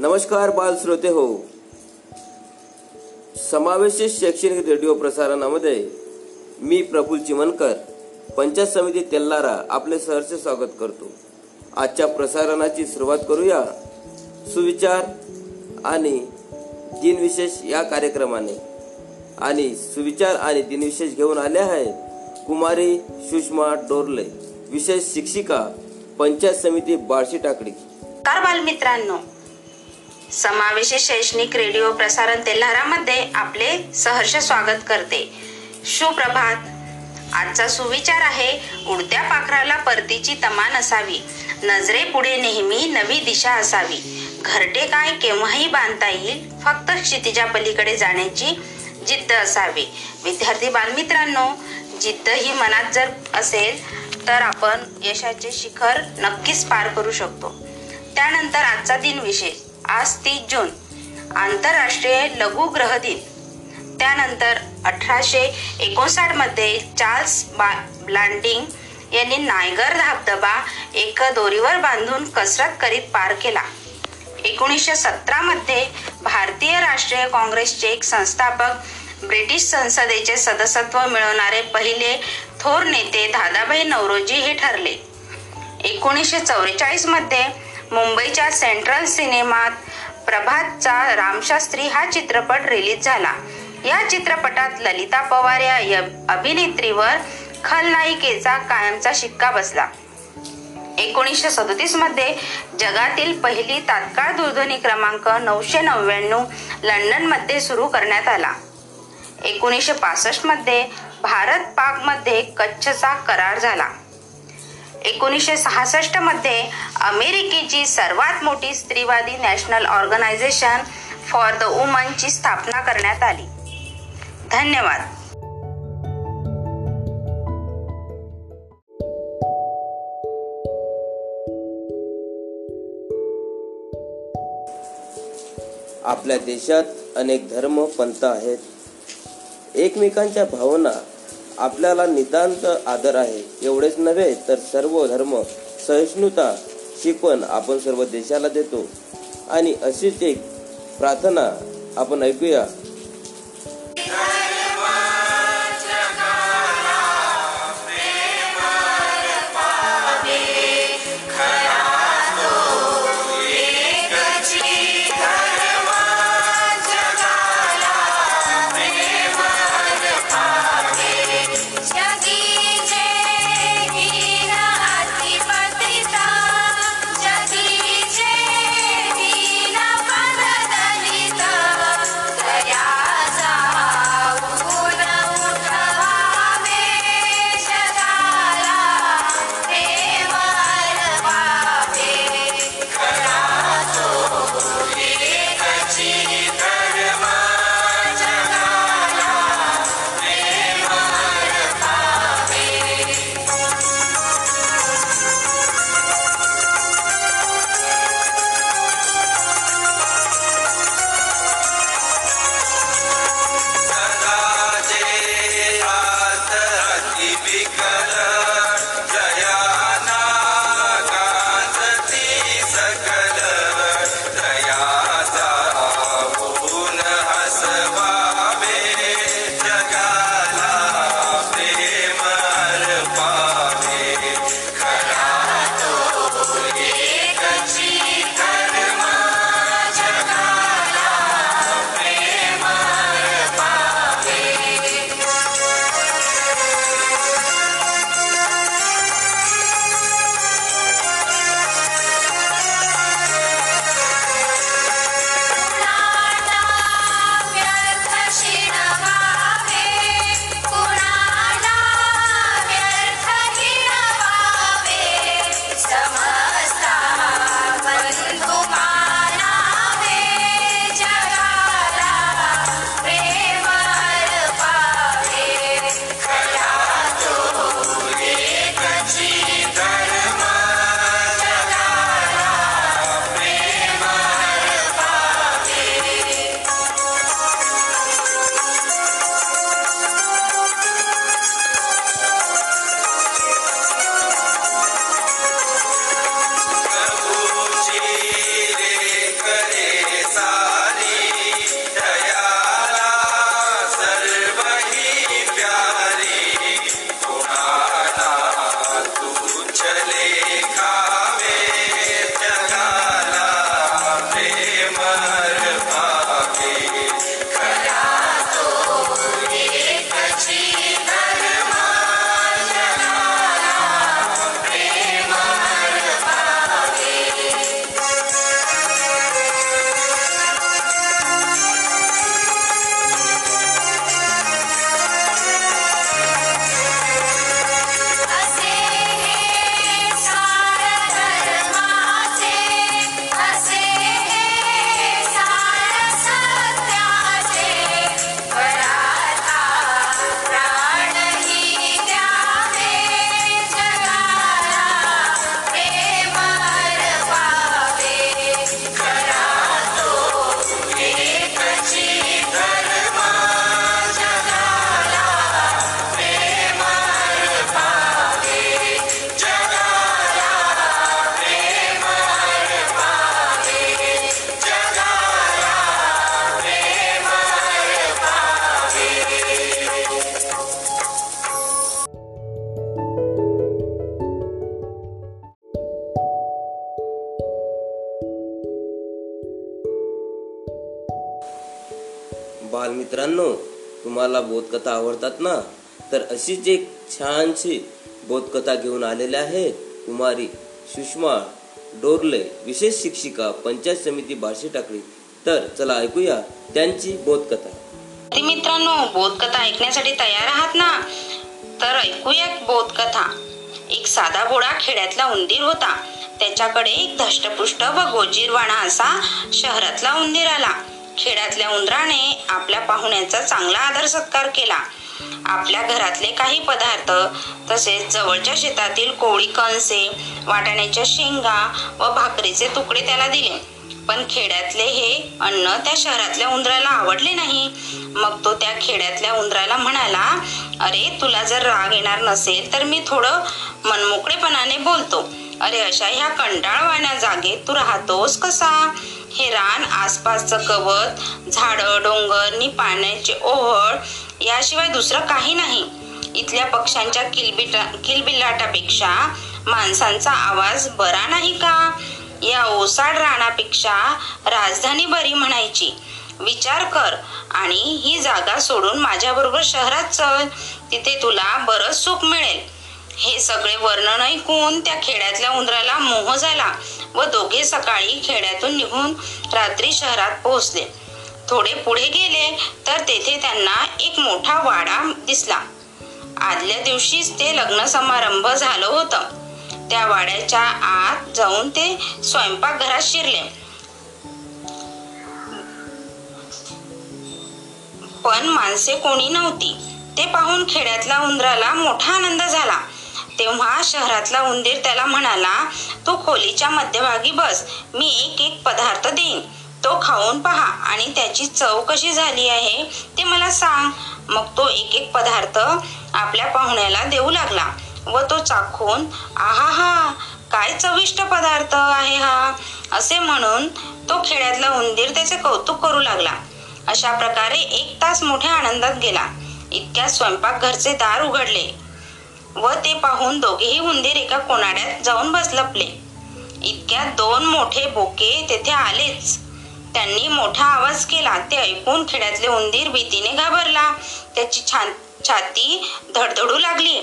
नमस्कार बाल श्रोते हो. समावेशित शैक्षणिक रेडिओ प्रसारणामध्ये मी प्रफुल चिमनकर पंचायत समिती तेल्लारा आपले सहर्ष स्वागत करतो. आजच्या प्रसारणाची सुरुवात करूया. सुविचार आणि दिनविशेष या कार्यक्रमाने. आणि सुविचार आणि दिनविशेष घेऊन आले आहेत कुमारी सुषमा डोरले विशेष शिक्षिका पंचायत समिती बार्शी टाकडी. नमस्कार बालमित्रांनो. समावेशी शैक्षणिक रेडिओ प्रसारण तेल्हारामध्ये आपले सहर्ष स्वागत करते. सुप्रभात. आजचा सुविचार आहे उडत्या पाखराला परतीची तमान असावी. नजरे पुढे नेहमी नवी दिशा असावी. घरटे काय केव्हाही बांधता येईल फक्त क्षितिजा पलीकडे जाण्याची जिद्द असावी. विद्यार्थी बालमित्रांनो जिद्द ही मनात जर असेल तर आपण यशाचे शिखर नक्कीच पार करू शकतो. त्यानंतर आजचा दिन विशेष आज तीस जून आंतरराष्ट्रीय लघुग्रह दिन. त्यानंतर अठराशे एकोणसाठमध्ये चार्ल्स बा ब्लांडिंग यांनी नायगर धबधबा एका दोरीवर बांधून कसरत करीत पार केला. एकोणीसशे सतरामध्ये भारतीय राष्ट्रीय काँग्रेसचे एक संस्थापक ब्रिटिश संसदेचे सदस्यत्व मिळवणारे पहिले थोर नेते दादाभाई नवरोजी हे ठरले. एकोणीसशे चौवेचाळीसमध्ये मध्ये मुंबईच्या सेंट्रल सिनेमात प्रभातचा रामशास्त्री हा चित्रपट रिलीज झाला. या चित्रपटात ललिता पवार या अभिनेत्रीवर खलनायिकेचा कायमचा शिक्का बसला. एकोणीसशे सदोतीसमध्ये जगातील पहिली तात्काळ दूरध्वनी क्रमांक नऊशे नव्याण्णव लंडनमध्ये सुरू करण्यात आला. एकोणीसशे पासष्टमध्ये भारत पाकमध्ये कच्छचा करार झाला. एकोणीसशे सहासष्टमध्ये अमेरिकेची सर्वात मोठी स्त्रीवादी नॅशनल ऑर्गनायझेशन फॉर द वुमनची स्थापना करण्यात आली. धन्यवाद. आपल्या देशात अनेक धर्म पंथ आहेत. एकमेकांच्या भावना आपल्याला नितांत आदर आहे. एवढेच नव्हे तर सर्व धर्म सहिष्णुता शिकवण आपण सर्व देशाला देतो. आणि अशीच एक प्रार्थना आपण ऐकूया. बालमित्रांनो तुम्हाला बोधकथा आवडतात ना? तर अशीच एक छानशी बोधकथा घेऊन आलेले आहेत कुमारी सुषमा डोरले विशेष शिक्षिका पंचायत समिती बार्शी टाकळी तर चला ऐकूया त्यांची बोधकथा. मित्रांनो बोधकथा ऐकण्यासाठी तयार आहात ना? तर ऐकूया बोधकथा. एक साधा बोडा खेड्यातला उंदीर होता. त्याच्याकडे एक धष्टपुष्ट व गोजीरवाणा असा शहरातला उंदीर आला. खेड्यातल्या उंदराने आपल्या पाहुण्यांचा चांगला आदर सत्कार केला. आपल्या घरातले काही पदार्थ तसेच जवळच्या शेतातील कोळी कणसे वाटाण्याच्या शेंगा व भाकरीचे तुकडे त्याला दिले. पण खेड्यातले हे अन्न त्या शहरातल्या उंदराला आवडले नाही. मग तो त्या खेड्यातल्या उंदराला म्हणाला अरे तुला जर राग येणार नसेल तर मी थोडं मनमोकळेपणाने बोलतो. अरे अशा ह्या कंटाळवाण्या जागेत तू राहतोस कसा? हे रान आसपासचं गवत झाडं डोंगर नि पाण्याचे ओहळ याशिवाय दुसरं काही नाही. इथल्या पक्ष्यांच्या किलबिटा किलबिलाटापेक्षा माणसांचा आवाज बरा नाही का? या ओसाड रानापेक्षा राजधानी बरी म्हणायची. विचार कर आणि ही जागा सोडून माझ्याबरोबर शहरात चल. तिथे तुला बरंच सुख मिळेल. हे सगळे वर्णन ऐकून त्या खेड्यातल्या उंदराला मोह झाला व दोघे सकाळी खेड्यातून निघून रात्री शहरात पोहोचले. थोडे पुढे गेले तर तेथे त्यांना एक मोठा वाडा दिसला. आदल्या दिवशीच ते लग्न समारंभ झालं होतं. त्या वाड्याच्या आत जाऊन ते स्वयंपाकघरात शिरले. पण माणसे कोणी नव्हती. ते पाहून खेड्यातल्या उंदराला मोठा आनंद झाला. तेव्हा शहरातला उंदीर त्याला म्हणाला तू खोलीच्या मध्यभागी बस मी एक एक पदार्थ देईन. तो खाऊन पहा आणि त्याची चव कशी झाली आहे ते मला सांग. मग तो एक एक पदार्थ आपल्या पाहुण्याला देऊ लागला व तो चाखून आहा हा काय चविष्ट पदार्थ आहे हा असे म्हणून तो खेड्यातला उंदीर त्याचे कौतुक करू लागला. अशा प्रकारे एक तास मोठ्या आनंदात गेला. इतक्या स्वयंपाकघरचे दार उघडले. व ते पाहून दोघेही उंदीर एका कोनाड्यात जाऊन बस लपले दोन मोठे बोके तेथे आलेच. त्यांनी मोठा आवाज केला. ते ऐकून खेड्यातले उंदीर भीतीने घाबरला. त्याची छा छाती धडधडू लागली.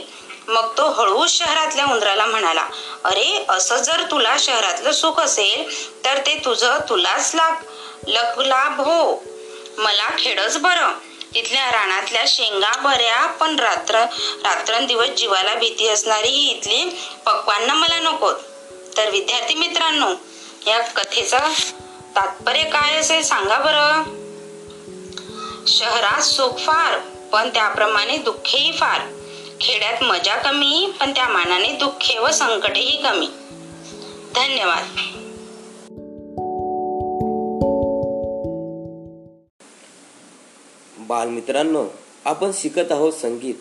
मग तो हळूच शहरातल्या उंदराला म्हणाला अरे असं जर तुला शहरातलं सुख असेल तर ते तुझं तुलाच लाभ लग लाभ हो. मला खेडच बरं. तिथल्या रानातल्या शेंगा बऱ्या पण रात्र रात्रंदिवस जीवाला भीती असणारी ही इथली पक्वान्न मला नकोत तर विद्यार्थी मित्रांनो या कथेचं तात्पर्य काय असेल सांगा बरं. शहरात सुख फार पण त्याप्रमाणे दुःखेही फार. खेड्यात मजा कमी पण त्या मानाने दुःखे व संकटेही कमी. धन्यवाद. बालमित्रांनो आपण शिकत आहोत संगीत.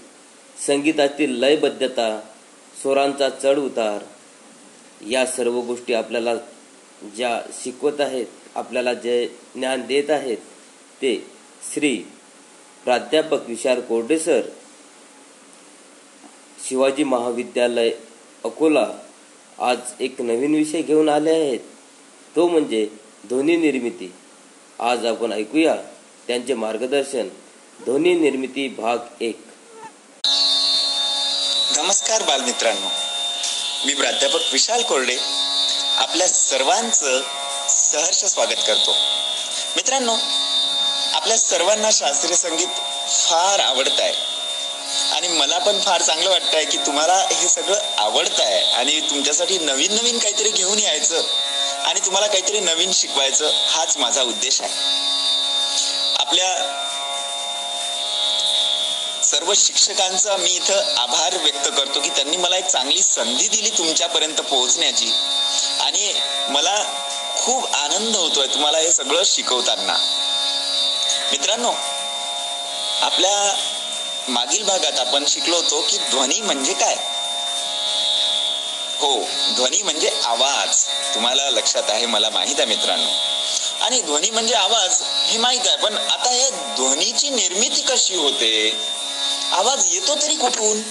संगीतातील लयबद्धता स्वरांचा चढ उतार या सर्व गोष्टी आपल्याला ज्या शिकवत आहेत आपल्याला जे ज्ञान देत आहेत ते श्री प्राध्यापक विशाल कोरडे सर शिवाजी महाविद्यालय अकोला आज एक नवीन विषय घेऊन आले आहेत. तो म्हणजे ध्वनी निर्मिती. आज आपण ऐकूया. त्यांचे मार्गदर्शन ध्वनी निर्मिती भाग एक. नमस्कार बालमित्रांनो. मी प्राध्यापक विशाल कोरडे आपल्या सर्वांचं सहर्ष स्वागत करतो. मित्रांनो आपल्या सर्वांना शास्त्रीय संगीत फार आवडत आहे आणि मला पण फार चांगलं वाटतंय की तुम्हाला हे सगळं आवडत आहे आणि तुमच्यासाठी नवीन नवीन काहीतरी घेऊन यायचं आणि तुम्हाला काहीतरी नवीन शिकवायचं हाच माझा उद्देश आहे. आपल्या सर्व शिक्षकांचा मी इथं आभार व्यक्त करतो की त्यांनी मला एक चांगली संधी दिली तुमच्यापर्यंत पोहोचण्याची. आणि मला खूप आनंद होतोय तुम्हाला हे सगळं शिकवताना. मित्रांनो आपल्या मागील भागात आपण शिकलो होतो की ध्वनी म्हणजे काय? हो ध्वनी म्हणजे आवाज. तुम्हाला लक्षात आहे मला माहीत आहे मित्रांनो. आणि ध्वनी म्हणजे आवाज हे माहीत आहे पण आता या ध्वनीची निर्मिती कशी होते? आवाज येतो तरी कुठून?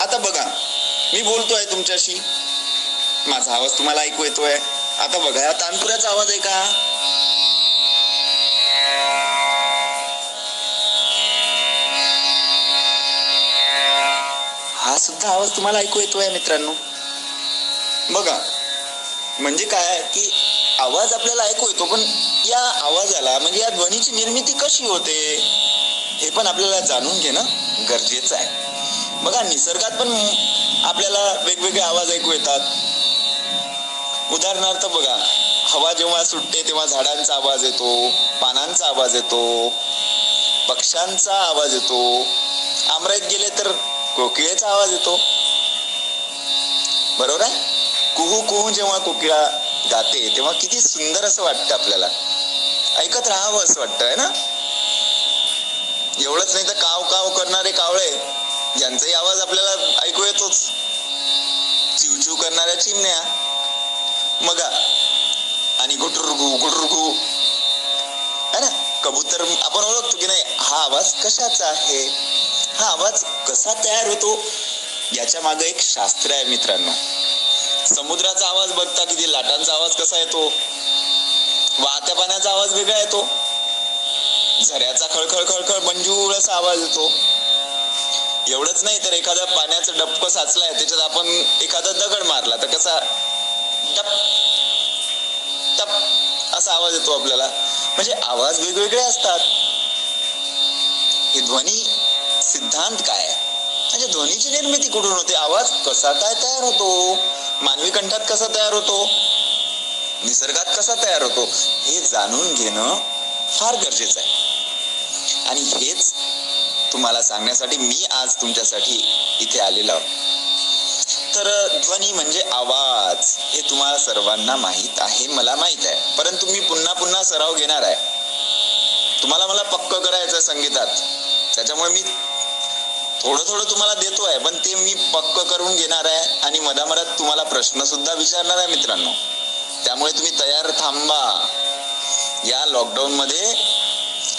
आता बघा मी बोलतोय तुमच्याशी. माझा आवाज तुम्हाला ऐकू येतोय. आता बघा या तानपुऱ्याचा आवाज आहे का? हा सुद्धा आवाज तुम्हाला ऐकू येतोय मित्रांनो. बघा म्हणजे काय की आवाज आपल्याला ऐकू येतो पण या आवाजाला म्हणजे या ध्वनीची निर्मिती कशी होते हे पण आपल्याला जाणून घेणं गरजेचं आहे. बघा निसर्गात पण आपल्याला वेगवेगळे आवाज ऐकू येतात. उदाहरणार्थ बघा हवा जेव्हा सुटते तेव्हा झाडांचा आवाज येतो पानांचा आवाज येतो पक्ष्यांचा आवाज येतो आमराईत गेले तर कोकिळेचा आवाज येतो. बरोबर आहे? कुहू कुहू जेव्हा कोकिळा गाते तेव्हा किती सुंदर असं वाटतं आपल्याला. ऐकत राहावं असं वाटतं आहे ना? एवढंच नाही तर काव काव करणारे कावळे यांचाही आवाज आपल्याला ऐकू येतोच. चिवचिव करणाऱ्या चिमण्या. मगा. आणि गुटुरगु गुटुरगु. है ना? कबूतर आपण ओळखतो की नाही हा आवाज कशाचा आहे? हा आवाज कसा तयार होतो? याच्या मागे एक शास्त्र आहे मित्रांनो. समुद्राचा आवाज बघता किती लाटांचा आवाज कसा येतो? वाहत्या पाण्याचा आवाज वेगळा येतो. झऱ्याचा खळखळ खळखळ मंजूळ असा आवाज येतो. एवढंच नाही तर एखादा पाण्याचं डबकं साचलाय त्याच्यात आपण एखादा दगड मारला तर कसा टप टप असा आवाज येतो आपल्याला. म्हणजे आवाज वेगवेगळे असतात. हे ध्वनी सिद्धांत काय म्हणजे ध्वनीची निर्मिती कुठून होते? आवाज कसा काय तयार होतो? मानवी कंठात कसा तयार होतो? निसर्गात कसा तयार होतो? हे जाणून घेणं फार गरजेचं आहे. आणि हेच तुम्हाला सांगण्यासाठी मी आज तुमच्यासाठी इथे आलेलो आहोत. तर ध्वनी म्हणजे आवाज हे तुम्हाला सर्वांना माहीत आहे मला माहीत आहे. परंतु मी पुन्हा पुन्हा सराव घेणार आहे. तुम्हाला मला पक्क करायचं संगीतात. त्याच्यामुळे मी थोडं थोडं तुम्हाला देतो आहे पण ते मी पक्क करून घेणार आहे आणि मधामधात तुम्हाला प्रश्न सुद्धा विचारणार आहे मित्रांनो. त्यामुळे तुम्ही तयार थांबा. या लॉकडाऊन मध्ये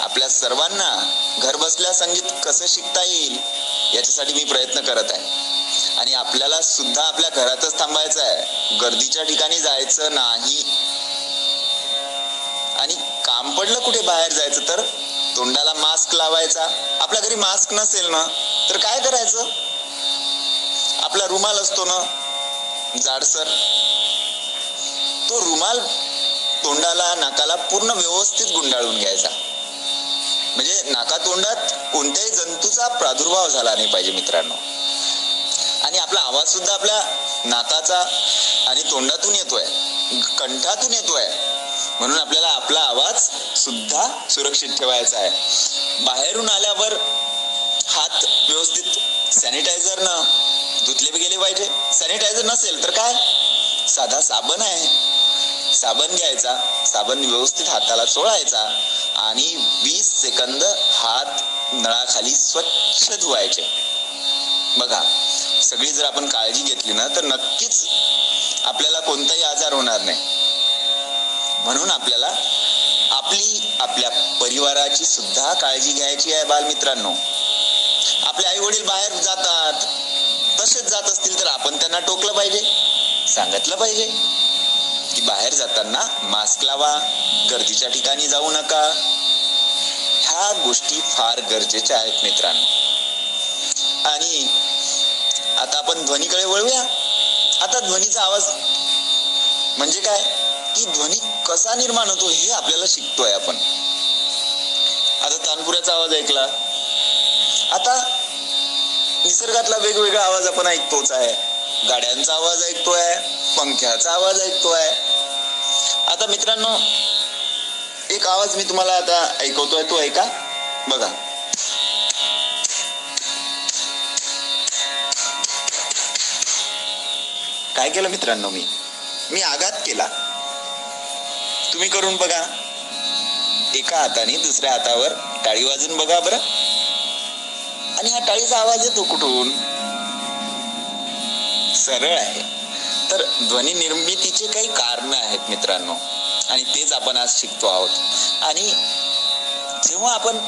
आपल्या सर्वांना घर बसल्या संगीत कसं शिकता येईल याच्यासाठी मी प्रयत्न करत आहे. आणि आपल्याला सुद्धा आपल्या घरातच थांबायचं आहे. गर्दीच्या ठिकाणी जायचं नाही. आणि काम पडलं कुठे बाहेर जायचं तर? तोंडाला मास्क लावायचा. आपल्या घरी मास्क नसेल ना तर काय करायचं? आपला रुमाल असतो ना जाडसर. तो रुमाल तोंडाला नाकाला पूर्ण व्यवस्थित गुंडाळून घ्यायचा. म्हणजे नाका तोंडात कोणत्याही जंतूचा प्रादुर्भाव झाला नाही पाहिजे मित्रांनो. आणि आपला आवाज सुद्धा आपल्या नाकाचा आणि तोंडातून येतोय कंठातून येतोय. म्हणून आपल्याला आपला आवाज सुद्धा सुरक्षित ठेवायचा आहे. बाहेरून आल्यावर हात व्यवस्थित सॅनिटायझर न धुतले बी गेले पाहिजे. सॅनिटायझर नसेल तर काय? साधा साबण आहे. साबण घ्यायचा. साबण व्यवस्थित हाताला चोळायचा आणि वीस सेकंद हात नळाखाली स्वच्छ धुवायचे. बघा सगळी जर आपण काळजी घेतली ना तर नक्कीच आपल्याला कोणताही आजार होणार नाही. म्हणून आपल्याला आपल्या परिवाराची सुद्धा काळजी घ्यायची आहे बालमित्रांनो. आपले आई वडील बाहेर जातात तसेच जात असतील तर आपण त्यांना टोकलं पाहिजे सांगितलं पाहिजे. की बाहेर जाताना मास्क लावा गर्दीच्या ठिकाणी जाऊ नका. ह्या गोष्टी फार गरजेच्या आहेत मित्रांनो. आणि आता आपण ध्वनीकडे वळूया. आता ध्वनीचा आवाज म्हणजे काय? की ध्वनी कसा निर्माण होतो हे आपल्याला शिकतोय आपण. आता तानपुराचा आवाज ऐकला. आता निसर्गातला वेगवेगळा आवाज आपण ऐकतोच आहे. गाड्यांचा आवाज ऐकतोय पंख्याचा आवाज ऐकतोय. आता मित्रांनो एक आवाज मी तुम्हाला आता ऐकवतोय तो ऐका. बघा. काय केलं मित्रांनो मी? मी आघात केला. तुम्ही करून बघा. एका हाताने दुसऱ्या हातावर टाळी वाजून बघा बरं. आणि हा टाळीचा आवाज येतो कुठून? सरळ आहे. तर ध्वनी निर्मितीचे काही कारण आहेत मित्रांनो. आणि तेच आपण आज शिकतो आहोत. आणि जेव्हा आपण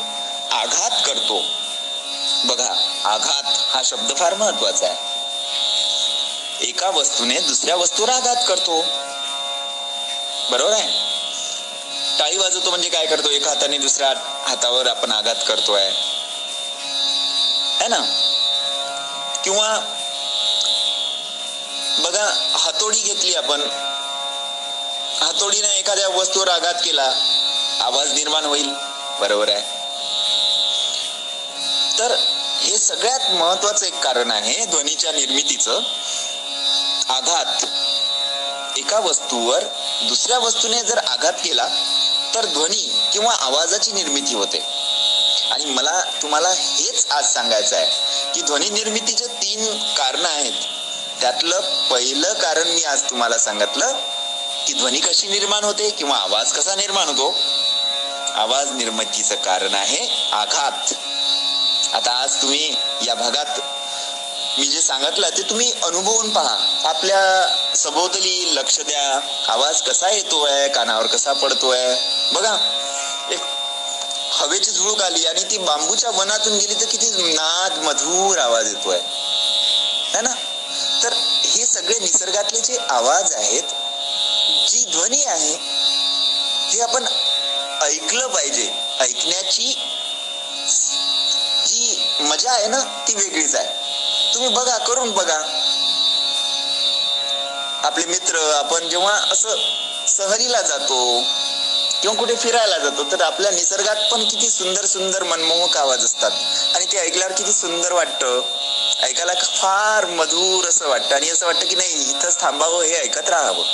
आघात करतो बघा आघात हा शब्द फार महत्त्वाचा आहे. एका वस्तूने दुसऱ्या वस्तूवर आघात करतो. बरोबर आहे? टाळी वाजवतो म्हणजे काय करतो? एका हाताने दुसऱ्या हातावर आपण आघात करतोय. है ना? किंवा बघा हातोडी घेतली आपण. हातोडीने एखाद्या वस्तूवर आघात केला आवाज निर्माण होईल. बरोबर आहे. तर हे सगळ्यात महत्वाचं एक कारण आहे ध्वनीच्या निर्मितीचं. आघात एका वस्तूवर दुसऱ्या वस्तूने जर आघात केला तर ध्वनी किंवा आवाजाची निर्मिती होते. आणि मला तुम्हाला हेच आज सांगायचं आहे की ध्वनी निर्मितीचे तीन कारण आहेत. त्यातलं पहिलं कारण मी आज तुम्हाला सांगितलं की ध्वनी कशी निर्माण होते किंवा आवाज कसा निर्माण होतो. आवाज निर्मितीचं कारण आहे आघात. आता आज तुम्ही या भागात मी जे सांगितलं ते तुम्ही अनुभवून पहा. आपल्या सभोवतली लक्ष द्या. आवाज कसा येतोय? कानावर कसा पडतोय? बघा. एक हवेची झुळूक आली आणि ती बांबूच्या वनातून गेली तर किती नाद मधुर आवाज येतोय. है ना? तर हे सगळे निसर्गातले जे आवाज आहेत जी ध्वनी आहे ते आपण ऐकलं पाहिजे. ऐकण्याची जी मजा आहे ना ती वेगळीच आहे. तुम्ही बघा करून बघा. आपले मित्र आपण जेव्हा असं सहलीला जातो किंवा कुठे फिरायला जातो तर आपल्या निसर्गात पण किती सुंदर सुंदर मनमोहक आवाज असतात. आणि ते ऐकल्यावर किती सुंदर वाटतं. ऐकायला फार मधुर असं वाटतं. आणि असं वाटतं की नाही इथंच थांबावं हे ऐकत राहावं.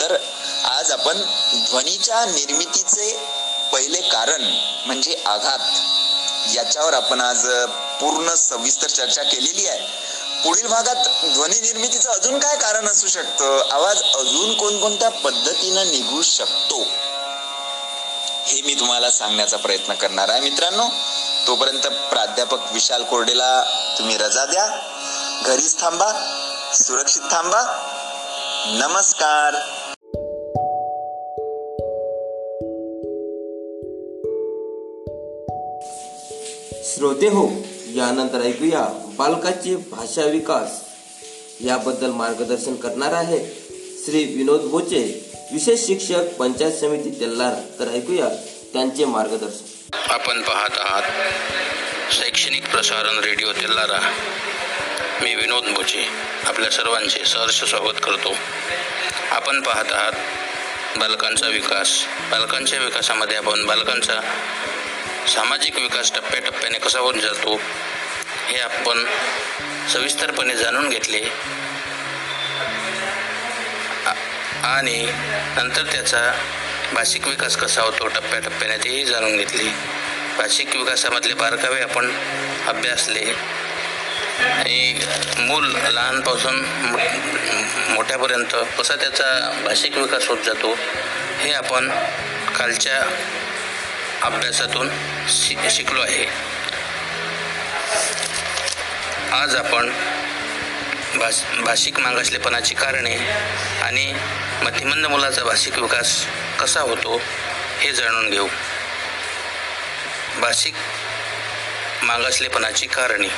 तर आज आपण ध्वनीच्या निर्मितीचे पहिले कारण म्हणजे आघात. याच्यावर आपण आज पूर्ण सविस्तर चर्चा केलेली आहे. पुढील भागात ध्वनी निर्मितीचं अजून काय कारण असू शकतं? आवाज अजून कोणकोणत्या पद्धतीनं निघू शकतो? हे मी तुम्हाला सांगण्याचा प्रयत्न करणार आहे मित्रांनो. तोपर्यंत प्राध्यापक विशाल कोरडेला तुम्ही रजा द्या. घरीच थांबा सुरक्षित थांबा. नमस्कार. श्रोते हो यानंतर ऐकूया बालकाचे भाषा विकास याबद्दल मार्गदर्शन करणार आहे श्री विनोद बोचे विशेष शिक्षक पंचायत समिती तेल्लार तर ऐकूया त्यांचे मार्गदर्शन. आपण पाहत आहात शैक्षणिक प्रसारण रेडिओ तेल्लारा मी विनोद बोचे आपल्या सर्वांचे सहर्ष स्वागत करतो. आपण पाहत आहात बालकांचा विकास. बालकांच्या विकासामध्ये आपण बालकांचा सामाजिक विकास टप्प्याटप्प्याने कसा होत जातो हे आपण सविस्तरपणे जाणून घेतले. आणि नंतर त्याचा भाषिक विकास कसा होतो टप्प्याटप्प्याने तेही जाणून घेतले. भाषिक विकासामधले बारकावे आपण अभ्यासले. आणि मूल लहानपासून मोठ्यापर्यंत कसा त्याचा भाषिक विकास होत जातो हे आपण कालच्या अभ्यासातून शि शिकलो आहे. आज आपण भाष भाषिक मागासलेपणाची कारणे आणि मतिमंद मुलाचा भाषिक विकास कसा होतो हे जाणून घेऊ. भाषिक मागासलेपणाची कारणे.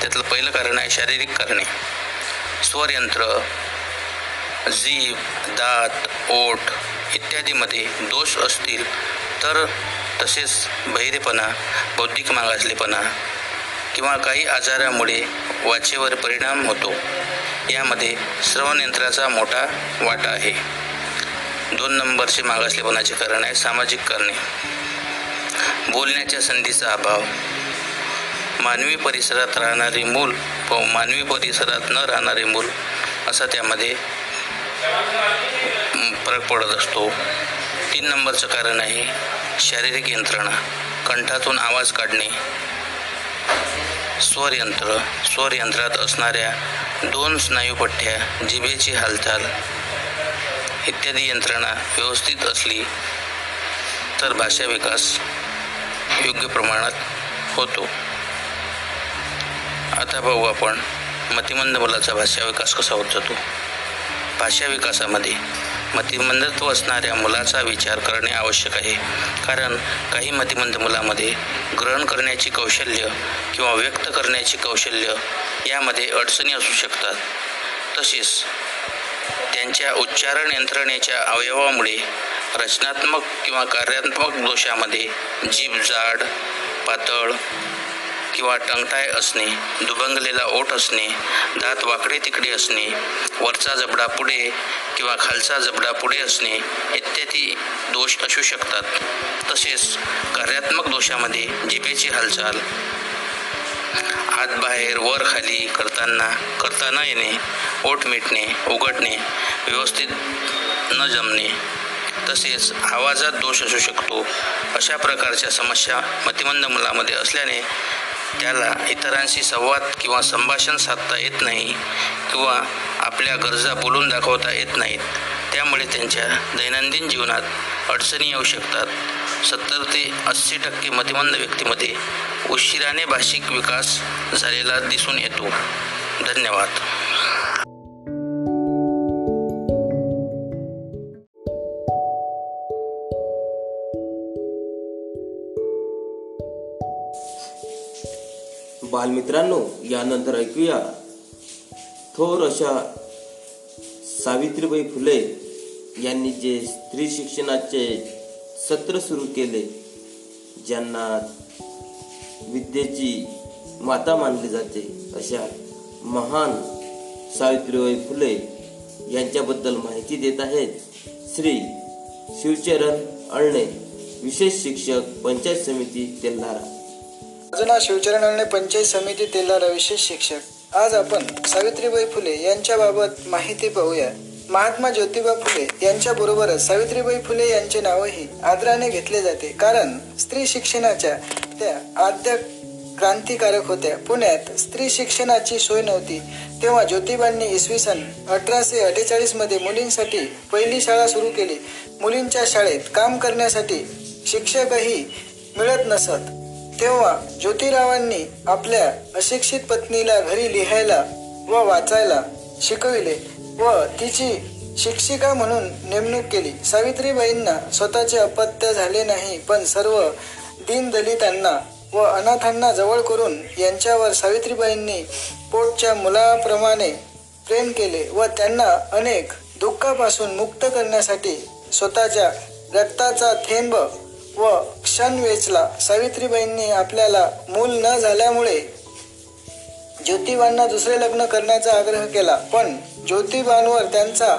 त्यातलं पहिलं कारण आहे शारीरिक कारणे. स्वरयंत्र जीभ दात ओठ इत्यादीमध्ये दोष असतील तर तसेच बहिरेपणा बौद्धिक मागासलेपणा किंवा काही आजारामुळे वाचेवर परिणाम होतो यामध्ये श्रवणयंत्राचा मोठा वाटा आहे. दोन नंबरचे मागासलेपणाचे कारण आहे सामाजिक कारणे. बोलण्याच्या संधीचा अभाव. मानवी परिसरात राहणारे मूल व मानवी परिसरात न राहणारे मूल असा त्यामध्ये फरक पडत असतो. तीन नंबरचं कारण आहे शारीरिक यंत्रणा कंठातून आवाज काढणे स्वरयंत्र स्वरयंत्रात असणाऱ्या दोन स्नायूपठ्ठ्या जिभेची हालचाल इत्यादी यंत्रणा व्यवस्थित असली तर भाषा विकास योग्य प्रमाणात होतो. आता पाहू आपण मतिमंद मुलाचा भाषा विकास कसा होत जातो. भाषा विकासामध्ये मतिमंदत्व असणाऱ्या मुलाचा विचार करणे आवश्यक आहे. कारण काही मतिमंद मुलामध्ये ग्रहण करण्याची कौशल्य किंवा व्यक्त करण्याची कौशल्य यामध्ये अडचणी असू शकतात. तसेच त्यांच्या उच्चारण यंत्रणेच्या अवयवामुळे रचनात्मक किंवा कार्यात्मक दोषामध्ये जीभ जाड पातळ किंवा टंगटाय असणे दुभंगलेला ओठ असणे दात वाकडे तिकडे असणे वरचा जबडा पुढे किंवा खालचा जबडा पुढे असणे इत्यादी दोष असू शकतात. तसेच कार्यात्मक दोषामध्ये जिभेची हालचाल हात बाहेर वर खाली करताना करता न येणे ओठ मिटणे उघडणे व्यवस्थित न जमणे तसेच आवाजात दोष असू शकतो. अशा प्रकारच्या समस्या मतिमंद मुलामध्ये असल्याने त्याला इतरांशी संवाद किंवा संभाषण साधता येत नाही किंवा आपल्या गरजा बोलून दाखवता येत नाहीत. त्यामुळे त्यांच्या दैनंदिन जीवनात अडचणी येऊ शकतात. सत्तर ते अस्सी टक्के मतिमंद व्यक्तीमध्ये उशिराने भाषिक विकास झालेला दिसून येतो. धन्यवाद. बालमित्रांनो यानंतर ऐकूया. थोर अशा सावित्रीबाई फुले यांनी जे स्त्री शिक्षणाचे सत्र सुरू केले ज्यांना विद्येची माता मानली जाते अशा महान सावित्रीबाई फुले यांच्याबद्दल माहिती देत आहेत श्री शिवचरण अळणे विशेष शिक्षक पंचायत समिती तेल्हारा योजना शिवचरण अळणे पंचायत समिती तेलारा विशेष शिक्षक. आज आपण सावित्रीबाई फुले यांच्याबाबत माहिती पाहूया. महात्मा ज्योतिबा फुले यांच्या बरोबरच सावित्रीबाई फुले यांचे नावही आदराने घेतले जाते. कारण स्त्री शिक्षणाच्या त्या आद्य क्रांतिकारक होत्या. पुण्यात स्त्री शिक्षणाची सोय नव्हती. तेव्हा ज्योतिबांनी इसवी सन अठराशे अठ्ठेचाळीसमध्ये मुलींसाठी पहिली शाळा सुरू केली. मुलींच्या शाळेत काम करण्यासाठी शिक्षकही मिळत नसत. तेव्हा ज्योतिरावांनी आपल्या अशिक्षित पत्नीला घरी लिहायला व वाचायला शिकविले व तिची शिक्षिका म्हणून नेमणूक केली. सावित्रीबाईंना स्वतःचे अपत्य झाले नाही पण सर्व दीनदलितांना व अनाथांना जवळ करून यांच्यावर सावित्रीबाईंनी पोटच्या मुलाप्रमाणे प्रेम केले व त्यांना अनेक दुःखापासून मुक्त करण्यासाठी स्वतःच्या रक्ताचा थेंब व क्षण वेचला. सावित्रीबाईंनी आपल्याला मूल न झाल्यामुळे ज्योतिबांना दुसरे लग्न करण्याचा आग्रह केला. पण ज्योतिबांवर त्यांचा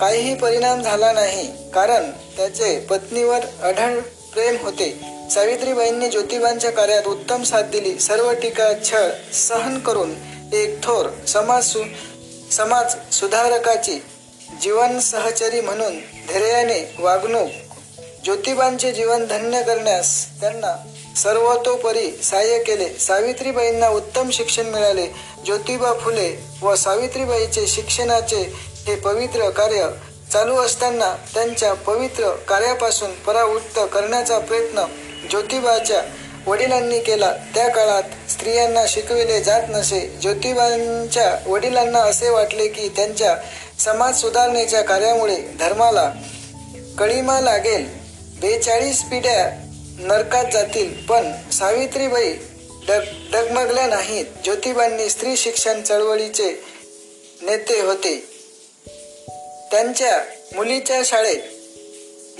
काहीही परिणाम झाला नाही. कारण त्याचे पत्नीवर अढळ प्रेम होते. सावित्रीबाईंनी ज्योतिबांच्या कार्यात उत्तम साथ दिली. सर्व टीका छळ सहन करून एक थोर समाज सु समाज सुधारकाची जीवन सहचरी म्हणून धैर्याने वागणूक ज्योतिबांचे जीवन धन्य करण्यास त्यांना सर्वतोपरी सहाय्य केले. सावित्रीबाईंना उत्तम शिक्षण मिळाले. ज्योतिबा फुले व सावित्रीबाईचे शिक्षणाचे हे पवित्र कार्य चालू असताना त्यांच्या पवित्र कार्यापासून परावृत्त करण्याचा प्रयत्न ज्योतिबाच्या वडिलांनी केला. त्या काळात स्त्रियांना शिकविले जात नसे. ज्योतिबांच्या वडिलांना असे वाटले की त्यांच्या समाज सुधारणेच्या कार्यामुळे धर्माला कळीमा लागेल. बेचाळीस पिढ्या नरकात जातील पण सावित्रीबाई डग डगमगल्या नाहीत. ज्योतिबांनी स्त्री शिक्षण चळवळीचे नेते होते. त्यांच्या मुलीच्या शाळेत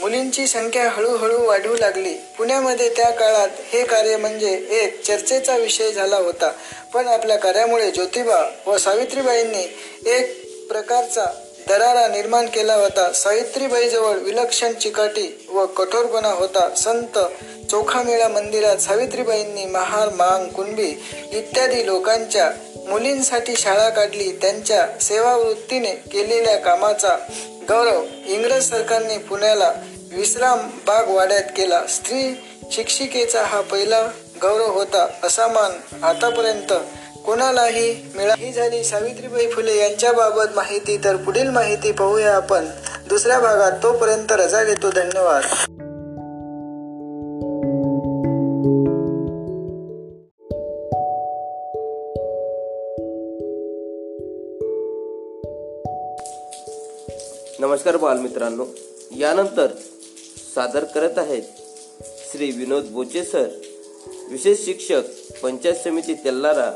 मुलींची संख्या हळूहळू वाढू लागली. पुण्यामध्ये त्या काळात हे कार्य म्हणजे एक चर्चेचा विषय झाला होता. पण आपल्या कार्यामुळे ज्योतिबा व सावित्रीबाईंनी एक प्रकारचा दरारा निर्माण केला होता. सावित्रीबाईजवळ विलक्षण चिकाटी व कठोरपणा होता. संत चोखामेळा मंदिरात सावित्रीबाईंनी महार मांग कुणबी इत्यादी लोकांच्या मुलींसाठी शाळा काढली. त्यांच्या सेवावृत्तीने केलेल्या कामाचा गौरव इंग्रज सरकारने पुण्याला विश्राम बाग वाड्यात केला. स्त्री शिक्षिकेचा हा पहिला गौरव होता असा मान आतापर्यंत कोणालाही मिळा ही झाली सावित्रीबाई फुले यांच्याबाबत माहिती. तर पुढील माहिती पाहूया आपण. दुसऱ्या भागात तोपर्यंत रजा घेतो. धन्यवाद. नमस्कार बालमित्रांनो. यानंतर सादर करत आहेत श्री विनोद बोचे सर. विशेष शिक्षक पंचायत समिती तेल्लारा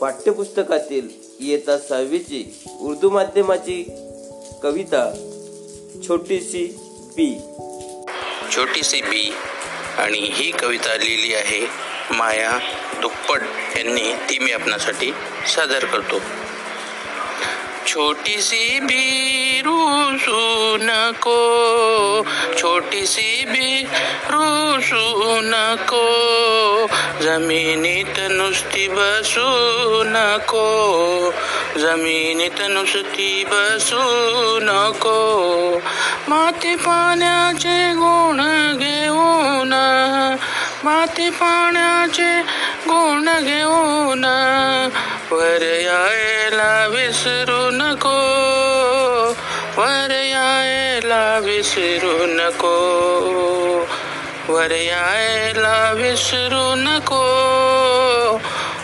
पाठ्यपुस्तकातील इयत्ता सहावीची उर्दू माध्यमाची कविता छोटीशी बी छोटीशी बी आणि ही कविता लिहिली आहे माया दुप्पट यांनी. ती मी आपणासाठी सादर करतो. छोटी सी भी रूसू नको छोटी सी भी रूसू नको जमिनीत नुसती बसू नको जमिनीत नुसती बसू नको माती पाण्याचे गुण घेऊन माती पाण्याचे गुण घेऊन वर यायला विसरू नको वर यायला विसरू नको वर यायला विसरू नको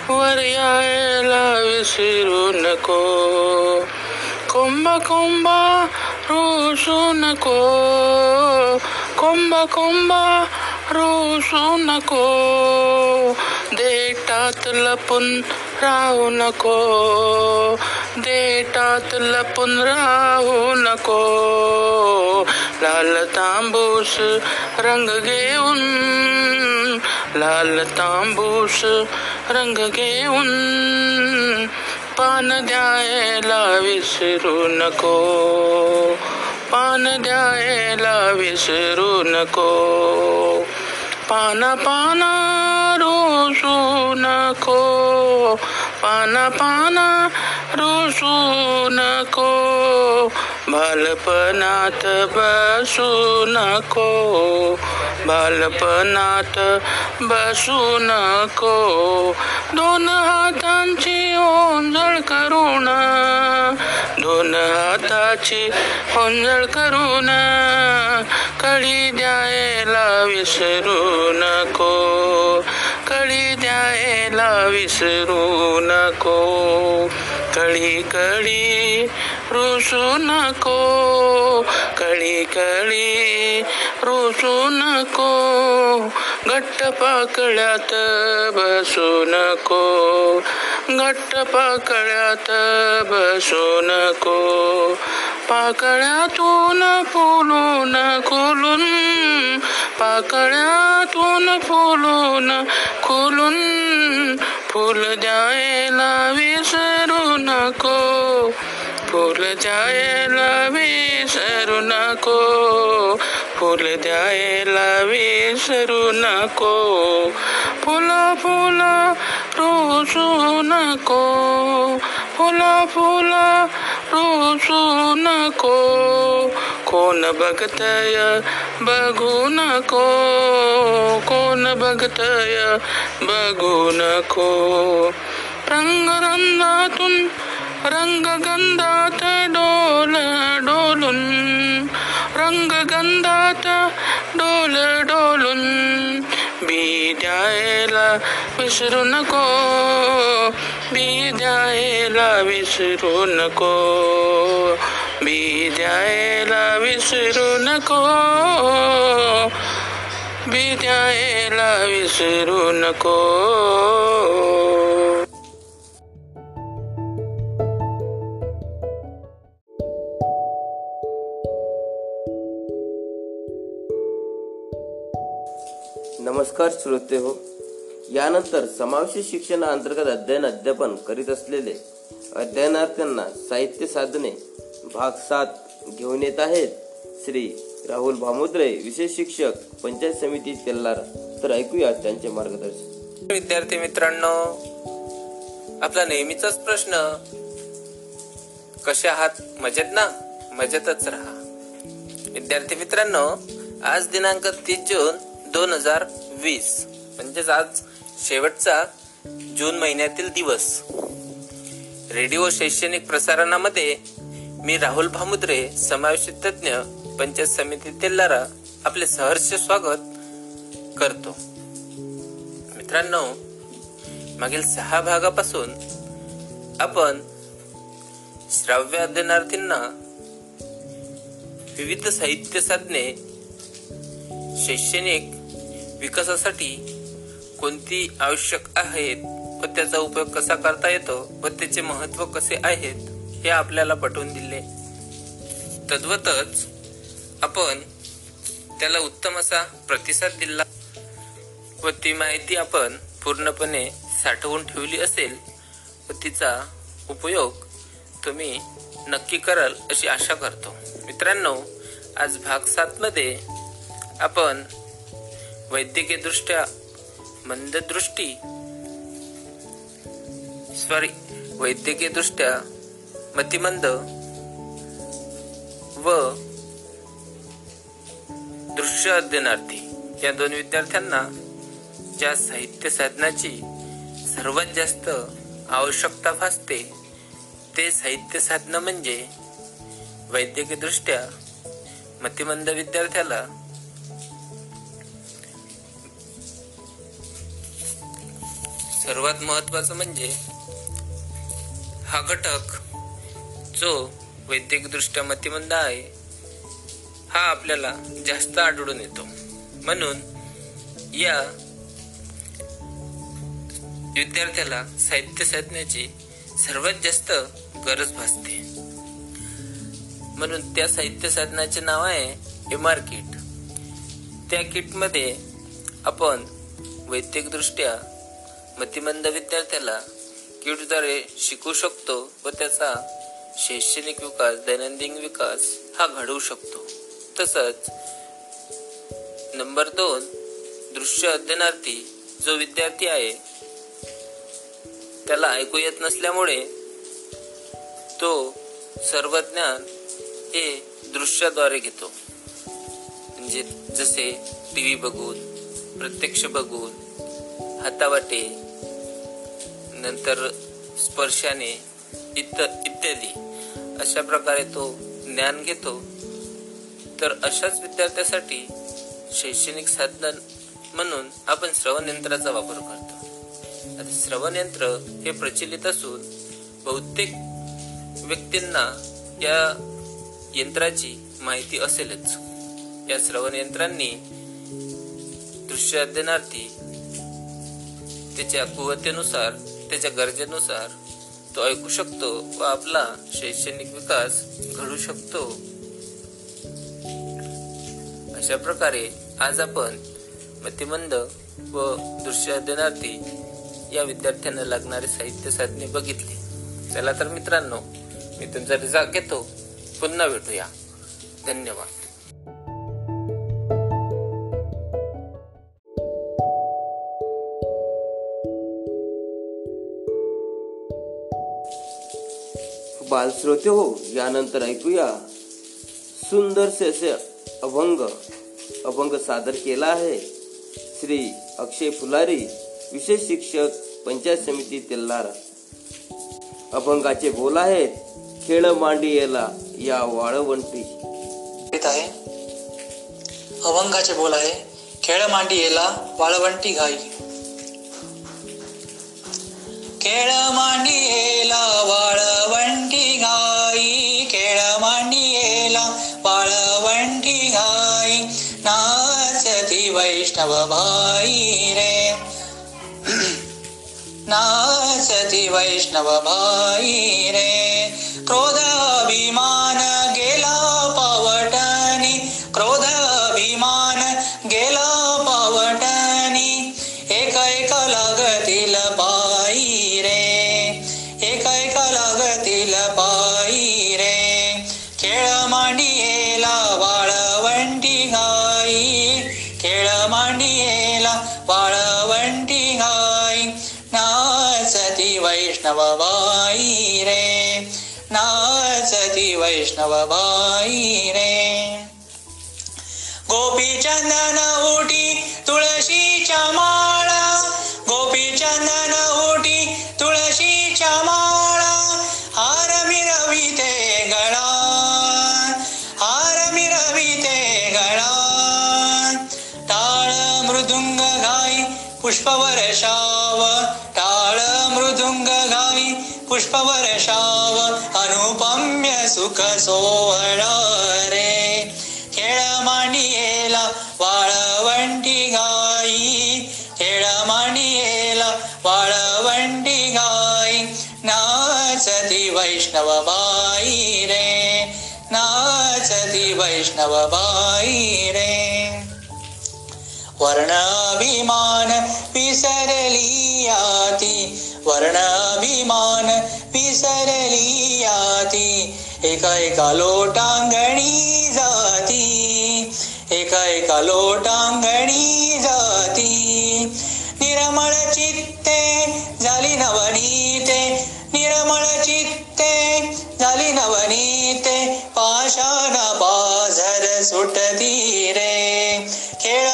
वर यायला विसरू नको. कुंभ कुंभ रोसू नको कुंभ कुंभ रोसू नको. देटात लपून राहू नको. देटात लपून राहू नको. लाल तांबूस रंग घेऊन लाल तांबूस रंग घेऊन पान द्यायला विसरू नको. पान द्यायला विसरू नको. पाना पाना रोसू नको. पाना पाना रोसू नको. बालपणात बसू नको. बालपणात बसू नको. दोन हातांची ओंजळ करून दोन हाताची ओंजळ करून कळी द्यायला विसरू नको. कळी द्यायला विसरू नको. कळी कळी रुसू नको. कळी कळी रुसू नको. घट्ट पाकळ्यात बसू नको. घट्ट पाकळ्यात बसू नको. पाकळ्यातून फुलून खुलून पाकळ्यातून फुलून खुलून फुल द्यायला विसरू नको. फुल द्यायला विसरू नको. फुल द्यायला विसरू नको. फुला फुला रोसू नको. फुला फुला रोसू नको. कोण बघतय बघू नको. कोण बघतय बघू नको. रंगरंगातून रंगगंधात डोल डोलून रंगगंधात डोल डोलून बी द्यायला विसरू नको बी द्यायला विसरू नको बी द्यायला विसरू नको बी द्यायला विसरू नको. नमस्कार श्रोते हो. यानंतर समावेशी शिक्षणाअंतर्गत अध्ययन अध्यापन करीत असलेले अध्ययनार्थ्यांना साहित्य साधने भाग सात घेऊन येत आहेत. श्री राहुल भामोद्रे विशेष शिक्षक पंचायत समिती तेल्लार तर ऐकूया त्यांचे मार्गदर्शन. विद्यार्थी मित्रांनो आपला नेहमीचाच प्रश्न कसे आहात? मजेत ना? मजेतच राहा. विद्यार्थी मित्रांनो आज दिनांक तीस जून दोन हजार वीस. म्हणजेच आज शेवटचा जून महिन्यातील दिवस. रेडिओ शैक्षणिक प्रसारणामध्ये मी राहुल भामुद्रे समावेशित तज्ञ पंचायत समिती तेल्लारा आपले सहर्ष स्वागत करतो. मित्रांनो मागील सहा भागापासून आपण श्राव्य अध्ययनार्थींना विविध साहित्य साधने शैक्षणिक विकासासाठी कोणती आवश्यक आहेत व त्याचा उपयोग कसा करता येतो व त्याचे महत्त्व कसे आहेत हे आपल्याला पटवून दिले. तद्वतच आपण त्याला उत्तम असा प्रतिसाद दिला व ती माहिती आपण पूर्णपणे साठवून ठेवली असेल व तिचा उपयोग तुम्ही नक्की कराल अशी आशा करतो. मित्रांनो आज भाग सात मध्ये आपण वैद्यकीय दृष्ट्या मंददृष्टी सॉरी वैद्यकीय दृष्ट्या मतिमंद व दृश्य अध्ययनार्थी. या दोन विद्यार्थ्यांना ज्या साहित्य साधनाची सर्वात जास्त आवश्यकता भासते ते साहित्य साधन म्हणजे वैद्यकीय दृष्ट्या मतिमंद विद्यार्थ्याला सर्वात महत्वाचं म्हणजे हा घटक जो वैद्यकदृष्ट्या मतिमंद आहे हा आपल्याला जास्त आढळून येतो. म्हणून या विद्यार्थ्याला साहित्य साधण्याची सर्वात जास्त गरज भासते. म्हणून त्या साहित्य साधनाचे नाव आहे एम आर किट त्या किटमध्ये आपण वैद्यकदृष्ट्या मतिमंद विद्यार्थ्याला किटद्वारे शिकू शकतो व त्याचा शैक्षणिक विकास दैनंदिन विकास हा घडवू शकतो. तसंच नंबर दोन दृश्य अध्ययनार्थी जो विद्यार्थी आहे त्याला ऐकू येत नसल्यामुळे तो सर्व ज्ञान हे दृश्याद्वारे घेतो. म्हणजे जसे टी व्ही बघून प्रत्यक्ष बघून हातावाटे नंतर स्पर्शाने इत इत्यादी अशा प्रकारे तो ज्ञान घेतो. तर अशाच विद्यार्थ्यासाठी शैक्षणिक साधन म्हणून आपण श्रवण यंत्राचा वापर करतो. आता श्रवण यंत्र हे प्रचलित असून बहुतेक व्यक्तींना या यंत्राची माहिती असेलच. या श्रवण यंत्रांनी दृश्य अध्ययनार्थी त्याच्या कुवतेनुसार त्याच्या गरजेनुसार तो ऐकू शकतो व आपला शैक्षणिक विकास घडू शकतो. अशा प्रकारे आज आपण मतिमंद व दृश्य अध्ययनार्थी या विद्यार्थ्यांना लागणारे साहित्य साधने बघितली. चला तर मित्रांनो मी तुमचा रिझा घेतो. पुन्हा भेटूया. धन्यवाद. बालश्रोते हो यानंतर ऐकूया. सुंदरसे असे अभंग. अभंग सादर केला आहे. श्री अक्षय फुलारी विशेष शिक्षक पंचायत समिती तेल्लारा अभंगाचे बोल आहेत खेळ मांडी या वाळवंटी. येत आहे. अभंगाचे बोल आहे खेळ मांडी वाळवंटी घाई. खेळ मांडियेला वाळवंटी घाई खेळ मांडियेला वाळवंटी घाई. नाचती वैष्णव भाई रे. नाचती वैष्णव भाई रे. क्रोधाभिमान नाचती वैष्णव बाई रे गोपी चंदन उटी तुळशीच्या माळा. गोपी चंदन उटी तुळशीच्या माळा. हार मिरविते गळा हार मिरविते गळा टाळ मृदुंग गाई पुष्पवर्षाव. टाळ मृदुंग गाई पुष्पवर्षाव अनुपम्य सुख सोहळा रे खेळ मांडियेला वाळवंटी गाई. खेळ मांडियेला वाळवंटी गाई. नाचती वैष्णव बाई रे. नाचती वैष्णव बाई रे. वर्णाभिमान विसरली याती वर्णाभिमान विसरली याती एका एका लोटांगणी जाती एका एका लोटांगणी जाती निरमळ चित्ते झाली नवनीते निरमळ चित्ते झाली नवनीते पाषाण बाजर सुटती रे खेळ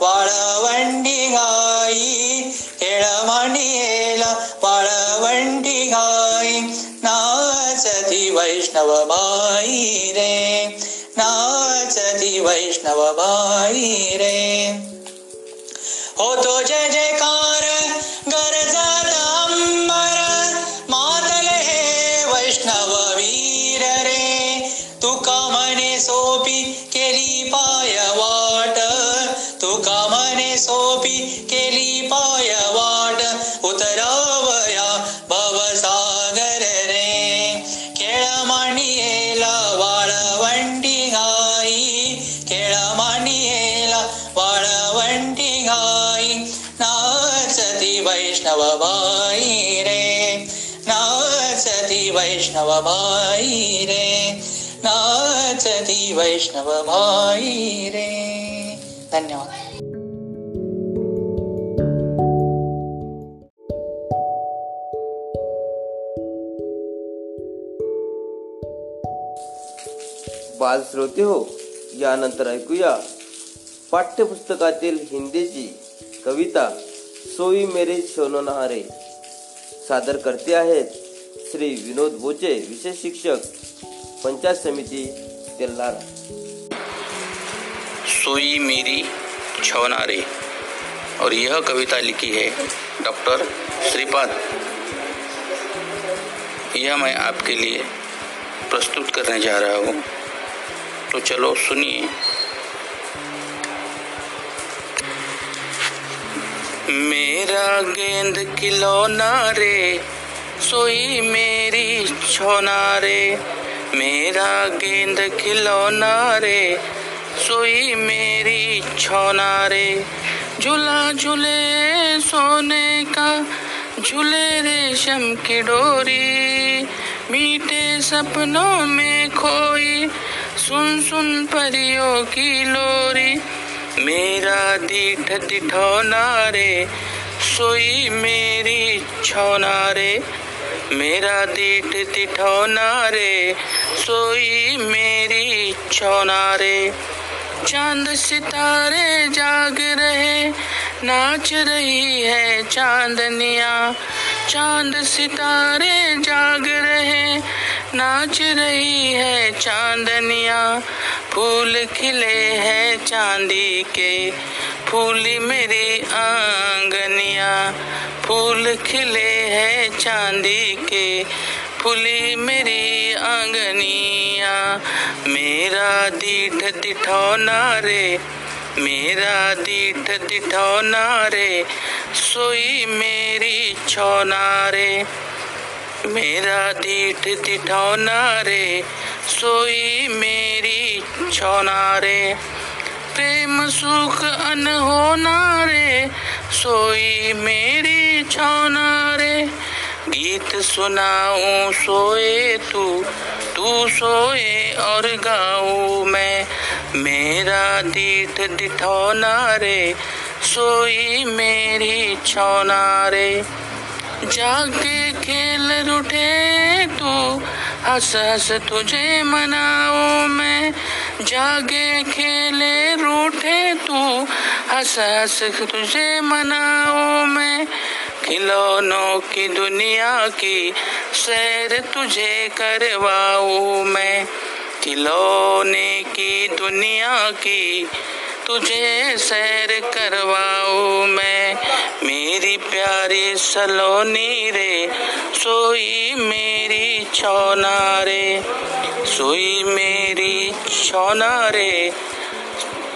वाळवंडी गाई खेळ वाळवंडी गाई नाचती वैष्णव बाई रे नाचती वैष्णव बाई रे हो तो जय जयकार गरजात सोपी केली पाय वाट उतरावया भवसागर रे खेळ मांडियेला वाळवंडी गाई खेळ मांडियेला वाळवंडी गाई नाचती वैष्णव बाई रे नाचती वैष्णव बाई रे नाचती वैष्णव बाई रे. धन्यवाद. बाल श्रोते हो यानंतर ऐकूया. पाठ्यपुस्तकातील हिंदीची कविता सोई मेरे सोननहारे सादर करते आहेत श्री विनोद बोचे, विशेष शिक्षक, पंचायत समिति तेल्हारा सोई मेरी छौनारे और यह कविता लिखी है डॉक्टर श्रीपाद. यह मैं आपके लिए प्रस्तुत करने जा रहा हूँ. तो चलो सुनिए। मेरा गेंद खिलौना रे सोई मेरी छोना रे। मेरा गेंद खिलौना रे सोई मेरी छोना रे। झूला झूले सोने का झूले रेशम की डोरी। मीठे सपनों में खोई सुन सुन परियों की लोरी। मेरा दीठ दिठौना रे, सोई मेरी छौना रे। मेरा दीठ दिठौना रे, सोई मेरी छौना रे। चाँद सितारे जाग रहे, नाच रही है चांदनिया। चाँद सितारे जाग रहे नाच रही है चांदनिया। फूल खिले हैं चांदी के। फूली मेरी आंगनिया। फूल खिले हैं चांदी के। फूली मेरी आंगनिया। मेरा दीठ दिठौना रे। मेरा दीठ दिठौना रे। सोई मेरी छौना रे। मेरा दीठ दिठौना रे सोई मेरी छौना रे। प्रेम सुख अनहोना रे सोई मेरी छौना रे। गीत सुनाऊं सोए तू तू सोए और गाऊं मैं। मेरा दीठ दिठौना रे सोई मेरी छौना रे। जाके खेल रूठे तू हंस हंस तुझे मनाओ मैं। जागे खेले रूठे तू हंस हंस तुझे मनाओ मैं। खिलौनों की दुनिया की सैर तुझे करवाऊं मैं। खिलौने की दुनिया की तुझे सैर करवाऊं मैं। मेरी प्यारी सलोनी रे सोई मेरी छौना रे। सोई मेरी छौना रे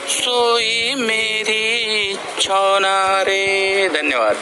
सोई मेरी छौना रे। धन्यवाद।